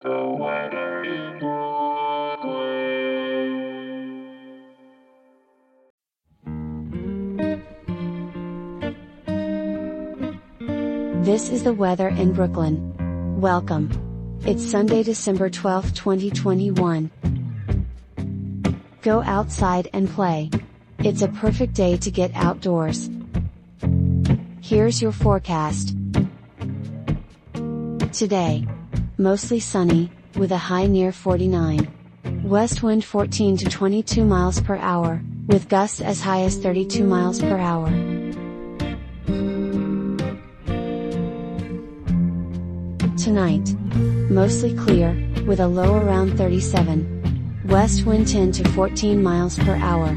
This is the weather in Brooklyn. Welcome. It's Sunday, December 12, 2021. Go outside and play. It's a perfect day to get outdoors. Here's your forecast. Today. Mostly sunny, with a high near 49. West wind 14 to 22 miles per hour, with gusts as high as 32 miles per hour. Tonight. Mostly clear, with a low around 37. West wind 10 to 14 miles per hour.